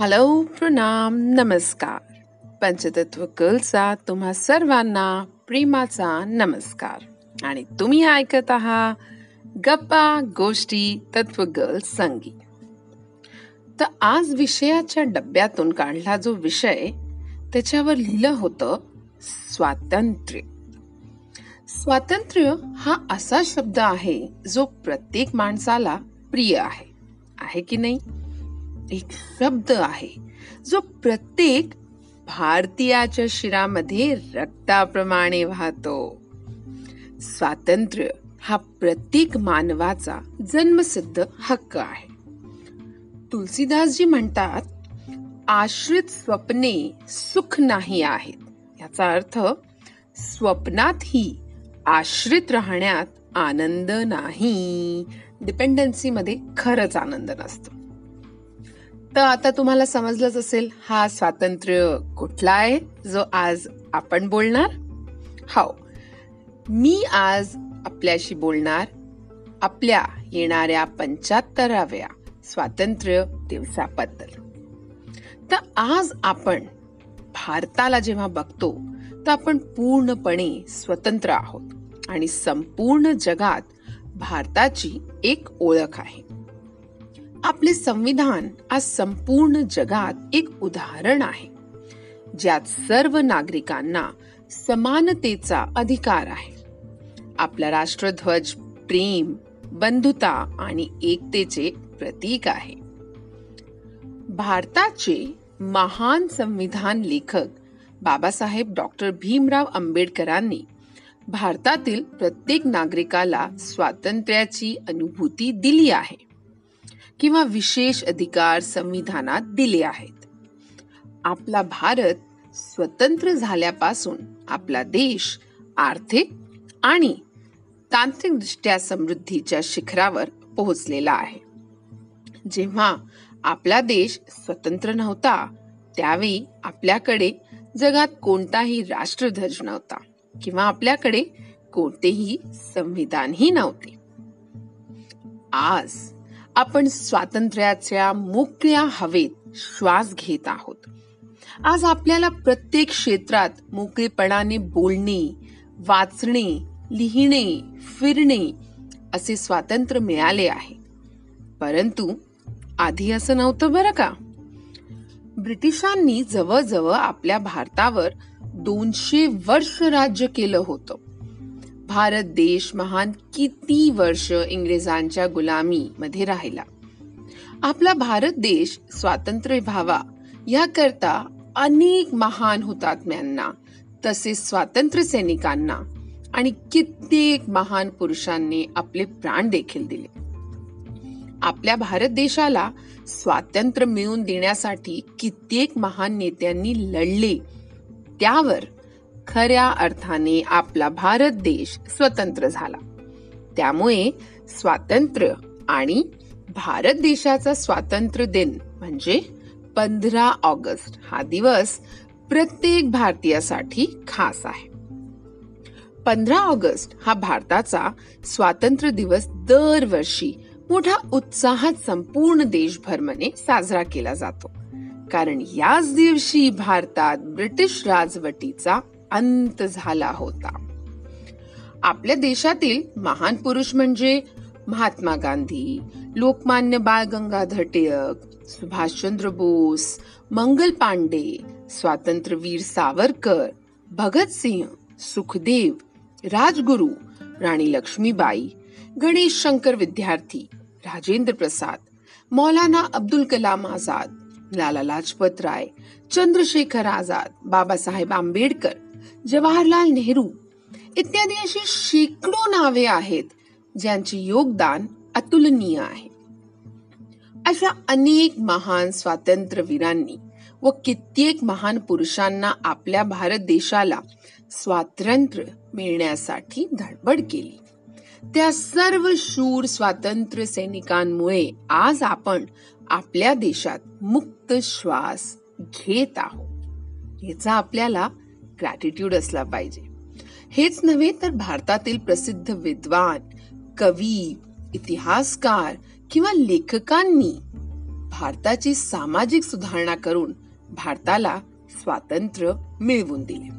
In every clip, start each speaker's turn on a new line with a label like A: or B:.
A: Hello प्रणाम नमस्कार. पंचतत्व कलचा तुम्हा सर्वांना प्रेमाचा नमस्कार. आणि तुम्ही ऐकत आहात गप्पा गोष्टी तत्व गर्ल संगी. तर आज विषयाच्या डब्यातून काढला जो विषय त्याच्यावर लिहिलं होतं स्वातंत्र्य. स्वातंत्र्य हा असा शब्द आहे जो प्रत्येक माणसाला प्रिय आहे. आहे की नाही? एक शब्द आहे. जो प्रत्येक भारतीयाच्या शिरामध्ये रक्ताप्रमाणे वाहतो. स्वातंत्र्य हा प्रत्येक मानवाचा जन्मसिद्ध हक्क आहे. तुलसीदासजी म्हणतात आश्रित स्वप्ने सुख नाही आहेत. याचा अर्थ स्वप्नातही आश्रित राहण्यात आनंद नाही. डिपेंडन्सीमध्ये खरंच आनंद नसतो. तर आता तुम्हाला समजलंच असेल हा स्वातंत्र्य कुठला आहे जो आज आपण बोलणार हो मी आज आपल्याशी बोलणार आपल्या येणाऱ्या पंच्याहत्तराव्या स्वातंत्र्य दिवसाबद्दल. तर आज आपण भारताला जेव्हा बघतो तर आपण पूर्णपणे स्वतंत्र आहोत आणि संपूर्ण जगात भारताची एक ओळख आहे. आपले संविधान आज संपूर्ण जगात एक उदाहरण आहे ज्यात सर्व नागरिकांना समानतेचा अधिकार आहे. आपला राष्ट्रध्वज प्रेम बंधुता आणि एकतेचे प्रतीक आहे. भारताचे महान संविधान लेखक बाबासाहेब डॉक्टर भीमराव आंबेडकरांनी भारतातील प्रत्येक नागरिकाला स्वातंत्र्याची अनुभूती दिली आहे. किंवा विशेष अधिकार संविधानात दिले आहेत. आपला भारत स्वतंत्र झाल्यापासून आपला देश आर्थिक आणि तांत्रिकदृष्ट्या समृद्धीच्या शिखरावर पोहोचलेला आहे. जेव्हा आपला देश स्वतंत्र नव्हता त्यावेळी आपल्याकडे जगात कोणताही राष्ट्रध्वज नव्हता किंवा आपल्याकडे कोणतेही संविधानही नव्हते. आज आपण स्वातंत्र्याच्या मोकळ्या हवेत श्वास घेत आहोत. आज आपल्याला प्रत्येक क्षेत्रात मोकळेपणाने बोलणे वाचणे लिहिणे फिरणे असे स्वातंत्र्य मिळाले आहे. परंतु आधी असं नव्हतं बरं का? ब्रिटिशांनी जवळजवळ आपल्या भारतावर दोनशे वर्ष राज्य केलं होतं. भारत देश महान किती वर्ष इंग्रजांच्या गुलामी मध्ये राहिला. आपला भारत देश स्वातंत्र्य व्हावा याकरता अनेक महान हुतात्म्यांना तसेच स्वातंत्र्य सैनिकांना आणि कित्येक महान पुरुषांनी आपले प्राण देखील दिले. आपल्या भारत देशाला स्वातंत्र्य मिळवून देण्यासाठी कित्येक महान नेत्यांनी लढले. त्यावर खऱ्या अर्थाने आपला भारत देश स्वतंत्र झाला. त्यामुळे स्वातंत्र्य आणि भारत देशाचा स्वातंत्र्य दिन म्हणजे पंधरा ऑगस्ट हा दिवस प्रत्येक भारतीयासाठी खास आहे. पंधरा ऑगस्ट हा भारताचा स्वातंत्र्य दिवस दरवर्षी मोठ्या उत्साहात संपूर्ण देशभरमने साजरा केला जातो. कारण याच दिवशी भारतात ब्रिटिश राजवटीचा अंत झाला होता. आपल्या देशातील महान पुरुष म्हणजे महात्मा गांधी लोकमान्य बाळ गंगाधर टिळक सुभाषचंद्र बोस मंगल पांडे स्वातंत्र्यवीर सावरकर भगतसिंह सुखदेव राजगुरू राणी लक्ष्मीबाई गणेश शंकर विद्यार्थी राजेंद्र प्रसाद मौलाना अब्दुल कलाम आझाद लाला लाजपत राय चंद्रशेखर आझाद बाबासाहेब आंबेडकर जवाहरलाल नेहरू इत्यादी अशी शेकडो नावे आहेत ज्यांचे योगदान अतुलनीय आहे. अशा अनेक महान स्वातंत्र्यवीरांनी व कित्येक महान पुरुषांना आपल्या भारत देशाला स्वातंत्र्य मिळण्यासाठी धडपड केली. त्या सर्व शूर स्वातंत्र्य सैनिकांमुळे आज आपण आपल्या देशात मुक्त श्वास घेत आहोत. याचा आपल्याला ग्रॅटिट्यूड असला पाहिजे. हेच नव्हे तर भारतातील प्रसिद्ध विद्वान कवी इतिहासकार किंवा लेखकांनी भारताची सामाजिक सुधारणा करून भारताला स्वातंत्र्य मिळवून दिले.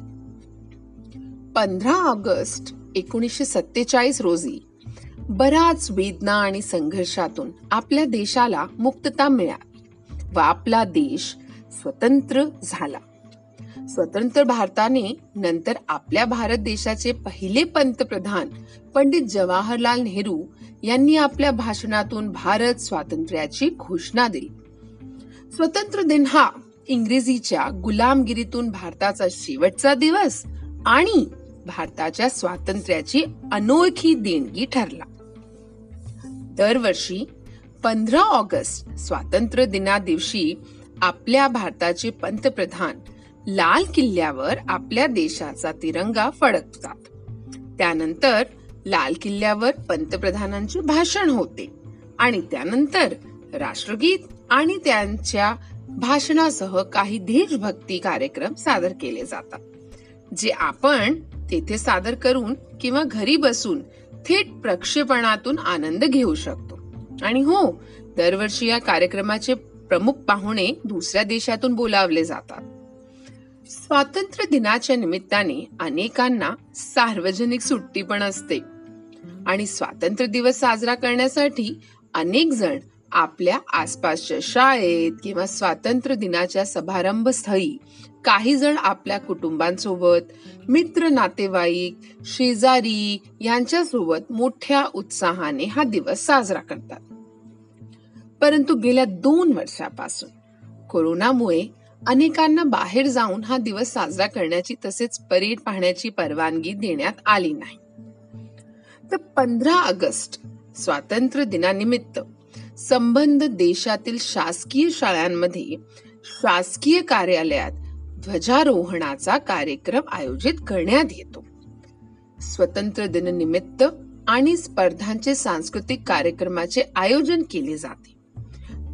A: पंधरा ऑगस्ट एकोणीसशे सत्तेचाळीस रोजी बराच वेदना आणि संघर्षातून आपल्या देशाला मुक्तता मिळाली व आपला देश स्वतंत्र झाला. स्वतंत्र भारताने नंतर आपल्या भारत देशाचे पहिले पंतप्रधान पंडित जवाहरलाल नेहरू यांनी आपल्या भाषणातून भारत स्वातंत्र्याची घोषणा दिली. स्वतंत्र दिन हा इंग्रजीच्या गुलामगिरीतून भारताचा शेवटचा दिवस आणि भारताच्या स्वातंत्र्याची अनोळखी देणगी ठरला. दरवर्षी पंधरा ऑगस्ट स्वातंत्र्य दिना दिवशी आपल्या भारताचे पंतप्रधान लाल किल्ल्यावर आपल्या देशाचा तिरंगा फडकतात. त्यानंतर लाल किल्ल्यावर पंतप्रधानांचे भाषण होते आणि त्यानंतर राष्ट्रगीत आणि त्यांच्या भाषणासह काही देशभक्ती कार्यक्रम सादर केले जातात. जे आपण तेथे सादर करून किंवा घरी बसून थेट प्रक्षेपणातून आनंद घेऊ शकतो. आणि हो दरवर्षी या कार्यक्रमाचे प्रमुख पाहुणे दुसऱ्या देशातून बोलावले जातात. स्वातंत्र्य दिनाच्या निमित्ताने अनेकांना सार्वजनिक सुट्टी पण असते. आणि स्वातंत्र्य दिवस साजरा करण्यासाठी अनेक जण आपल्या आसपासच्या शाळेत किंवा स्वातंत्र्य दिनाच्या समारंभ स्थळी काही जण आपल्या कुटुंबांसोबत मित्र नातेवाईक शेजारी यांच्यासोबत मोठ्या उत्साहाने हा दिवस साजरा करतात. परंतु गेल्या दोन वर्षापासून कोरोनामुळे अनेकांना बाहेर जाऊन हा दिवस साजरा करण्याची तसेच परेड पाहण्याची परवानगी देण्यात आली नाही. तर पंधरा ऑगस्ट स्वातंत्र्य दिनानिमित्त संबंध देशातील शासकीय शाळांमध्ये शासकीय कार्यालयात ध्वजारोहणाचा कार्यक्रम आयोजित करण्यात येतो. स्वतंत्र दिनानिमित्त आणि स्पर्धांचे सांस्कृतिक कार्यक्रमाचे आयोजन केले जाते.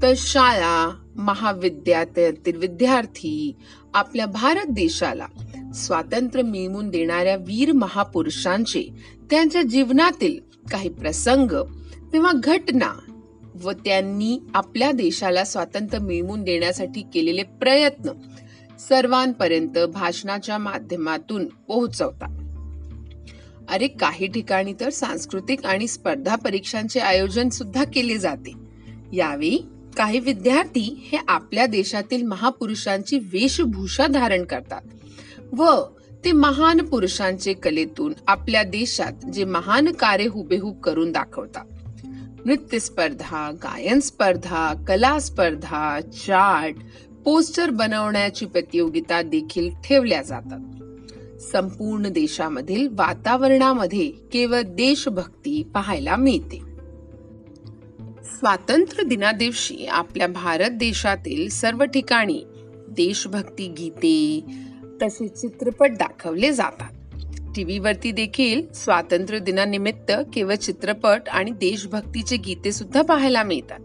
A: तर शाळा महाविद्यालयातील विद्यार्थी आपल्या भारत देशाला स्वातंत्र्य मिळवून देणाऱ्या वीर महापुरुषांचे त्यांच्या जीवनातील काही प्रसंग किंवा घटना व त्यांनी आपल्या देशाला स्वातंत्र्य मिळवून देण्यासाठी केलेले प्रयत्न सर्वांपर्यंत भाषणाच्या माध्यमातून पोहोचवतात. अरे काही ठिकाणी तर सांस्कृतिक आणि स्पर्धा परीक्षांचे आयोजन सुद्धा केले जाते. यावेळी काही विद्यार्थी हे आपल्या देशातील महापुरुषांची वेशभूषा धारण करतात व ते महान पुरुषांचे कलेतून आपल्या देशात जे महान कार्य हुबेहूब करून दाखवतात. नृत्य स्पर्धा गायन स्पर्धा कला स्पर्धा चार्ट पोस्टर बनवण्याची प्रतियोगिता देखील ठेवल्या जातात. संपूर्ण देशामधील वातावरणामध्ये केवळ देशभक्ती पाहायला मिळते. स्वातंत्र्य दिना दिवशी आपल्या भारत देशातील सर्व ठिकाणी देशभक्ती गीते तसेच चित्रपट दाखवले जातात. टी व्हीवरती देखील स्वातंत्र्य दिनानिमित्त केवळ चित्रपट आणि देशभक्तीचे गीते सुद्धा पाहायला मिळतात.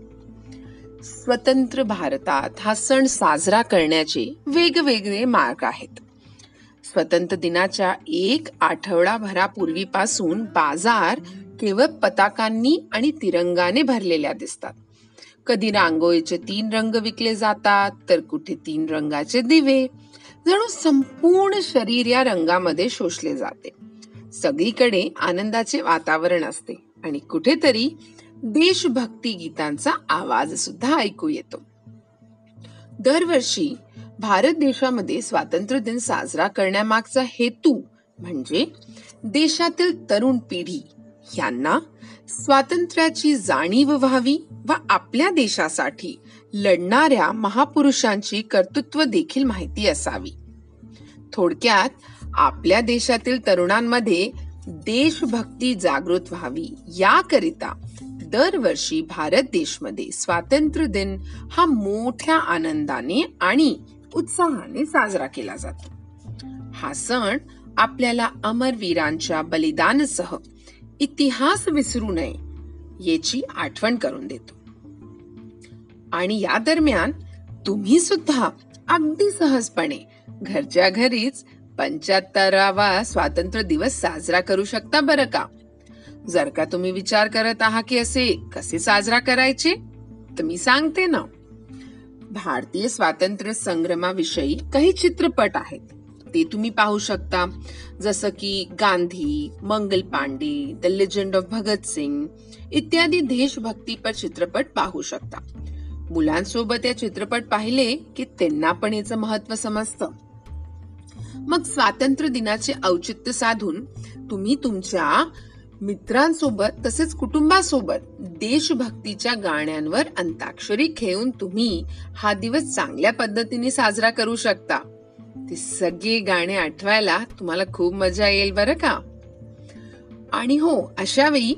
A: स्वतंत्र भारतात हा सण साजरा करण्याचे वेगवेगळे मार्ग आहेत. स्वतंत्र दिनाच्या एक आठवडाभरापूर्वीपासून बाजार केवळ पताकांनी आणि तिरंगाने भरलेल्या दिसतात. कधी रांगोळीचे तीन रंग विकले जातात तर कुठे तीन रंगाचे दिवे. जणू संपूर्ण शरीर या रंगामध्ये शोषले जाते. सगळीकडे आनंदाचे वातावरण असते आणि कुठेतरी देशभक्ती गीतांचा आवाज सुद्धा ऐकू येतो. दरवर्षी भारत देशामध्ये स्वातंत्र्य दिन साजरा करण्यामागचा हेतू म्हणजे देशातील तरुण पिढी यांना स्वातंत्र्याची जाणीव व्हावी व आपल्या देशासाठी लढणाऱ्या महापुरुषांची कर्तृत्व देखील माहिती असावी. थोडक्यात आपल्या देशातील तरुणांमध्ये देशभक्ती जागृत व्हावी याकरिता दरवर्षी भारत देशमध्ये स्वातंत्र्य दिन हा मोठ्या आनंदाने आणि उत्साहाने साजरा केला जातो. हा सण आपल्याला अमरवीरांच्या बलिदानसह इतिहास विसरू नये याची आठवण करून देतो. आणि या दरम्यान तुम्ही सुद्धा अगदी सहजपणे घरच्या घरीच पंच्याहत्तरावा स्वातंत्र्य दिवस साजरा करू शकता बरं का? जर का तुम्ही विचार करत आहात की असे कसे साजरा करायचे तर मी सांगते ना. भारतीय स्वातंत्र्य संग्रमाविषयी काही चित्रपट आहेत. ते तुम्ही पाहू शकता जसं की Gandhi Mangal Pandey the legend of Bhagat Singh इत्यादी देशभक्तीपर चित्रपट पाहू शकता. मुलांसोबत या चित्रपट पाहिले की त्यांना पण याचं महत्त्व समजतं. मग स्वातंत्र्य दिनाचे औचित्य साधून तुम्ही तुमच्या मित्रांसोबत तसेच कुटुंबासोबत देशभक्तीच्या गाण्यांवर अंताक्षरी खेळून तुम्ही हा दिवस चांगल्या पद्धतीने साजरा करू शकता. ती सगळे गाणे आठवायला तुम्हाला खूप मजा येईल बरं का? आणि हो अशा वेळी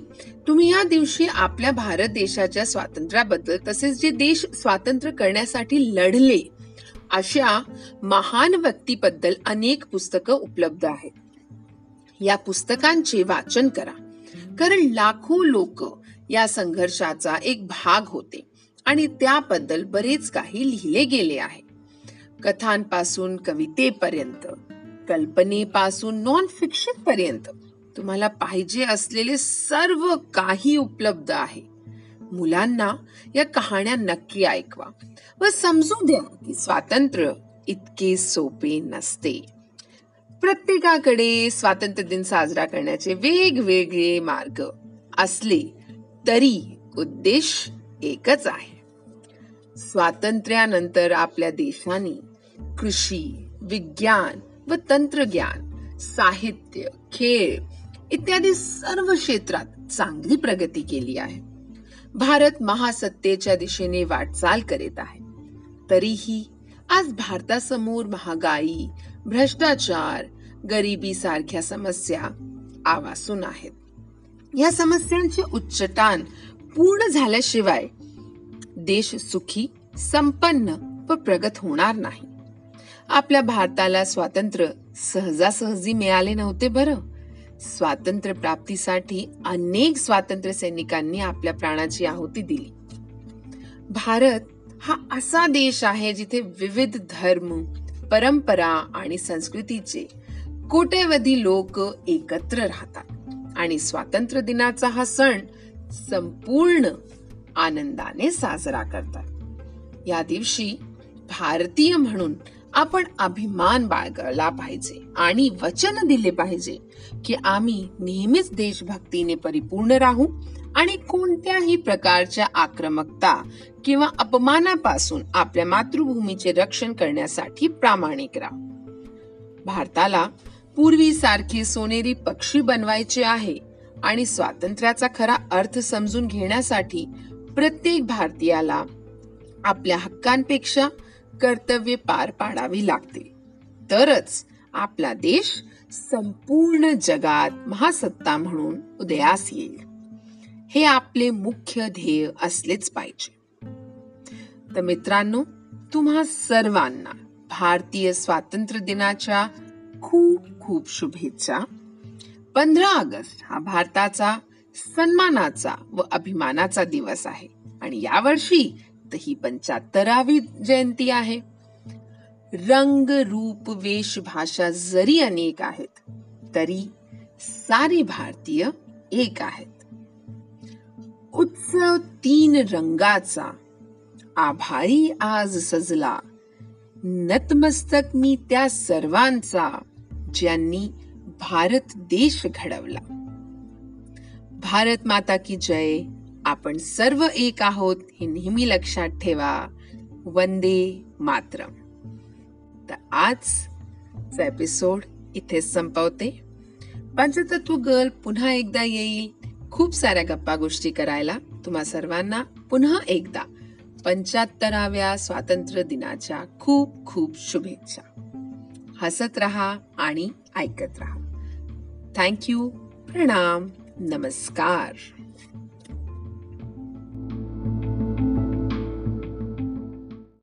A: तुम्ही या दिवशी आपल्या भारत देशाच्या स्वातंत्र्याबद्दल तसेच जे देश स्वातंत्र्य करण्यासाठी लढले अशा महान व्यक्तीबद्दल अनेक पुस्तकं उपलब्ध आहेत. या पुस्तकांचे वाचन करा कारण लाखो लोक या संघर्षाचा एक भाग होते आणि त्याबद्दल बरेच काही लिहिले गेले आहे. कथांपासून कवितेपर्यंत कल्पनेपासून नॉन फिक्शन पर्यंत तुम्हाला पाहिजे असलेले सर्व काही उपलब्ध आहे. मुलांना या कहाण्या नक्की ऐकवा व समजू द्या की स्वातंत्र्य इतके सोपे नसते. प्रत्येकाकडे स्वातंत्र्य दिन साजरा करण्याचे वेगवेगळे मार्ग असले तरी उद्देश एकच आहे. स्वातंत्र्यानंतर आपल्या देशाने कृषी विज्ञान व तंत्रज्ञान साहित्य खेळ इत्यादी सर्व क्षेत्रात चांगली प्रगती केली आहे. भारत महासत्तेच्या दिशेने वाटचाल करीत आहे. तरीही आज भारतासमोर महागाई भ्रष्टाचार गरिबी सारख्या समस्या आवासून आहेत. या समस्यांचे उच्चटान पूर्ण झाल्याशिवाय देश सुखी संपन्न व प्रगत होणार नाही. आपल्या भारताला स्वातंत्र्य सहजासहजी मिळाले नव्हते बरं. स्वातंत्र्य प्राप्तीसाठी अनेक स्वातंत्र्य सैनिकांनी आपल्या प्राणाची आहुती दिली. भारत हा असा देश आहे जिथे विविध धर्म परंपरा आणि संस्कृतीचे कोट्यवधी लोक एकत्र राहतात आणि स्वातंत्र्य दिनाचा हा सण संपूर्ण आनंदाने साजरा करतात. या दिवशी भारतीय म्हणून आपण अभिमान बाळगला पाहिजे आणि वचन दिले पाहिजे की आम्ही नेहमीच देशभक्तीने परिपूर्ण राहू आणि कोणत्याही प्रकारच्या आक्रमकता किंवा अपमानापासून आपल्या मातृभूमीचे रक्षण करण्यासाठी प्रामाणिक राहू. भारताला पूर्वी सारखे सोनेरी पक्षी बनवायचे आहे आणि स्वातंत्र्याचा खरा अर्थ समजून घेण्यासाठी प्रत्येक भारतीयाला आपल्या हक्कांपेक्षा कर्तव्य पार पाडावी लागते. तरच आपला देश संपूर्ण जगात महासत्ता म्हणून उदयास येईल. हे आपले मुख्य ध्येय असलेच पाहिजे. तर मित्रांनो तुम्हा सर्वांना भारतीय स्वातंत्र्य दिनाच्या खूप खूप शुभेच्छा. पंधरा ऑगस्ट हा भारताचा सन्मानाचा व अभिमानाचा दिवस आहे. आणि यावर्षी तर ही पंच्याहत्तरावी जयंती आहे. रंग रूप वेश भाषा जरी अनेक आहेत तरी सारी भारतीय एक आहेत. उत्सव तीन रंगाचा आभारी आज सजला. नतमस्तक मी त्या सर्वांचा ज्यांनी भारत देश घडवला. भारत माता की जय. आपण सर्व एक आहोत हे नेहमी लक्षात ठेवा. वंदे मातरम. तर आजचा एपिसोड इथे संपवते. पंचतत्व गर्ल पुन्हा एकदा येईल. खूप साऱ्या गप्पा गोष्टी करायला तुम्हा सर्वांना पुन्हा एकदा पंच्याहत्तराव्या स्वातंत्र्य दिनाच्या खूप खूप शुभेच्छा. हसत रहा आणि ऐकत रहा. थँक्यू प्रणाम. नमस्कार.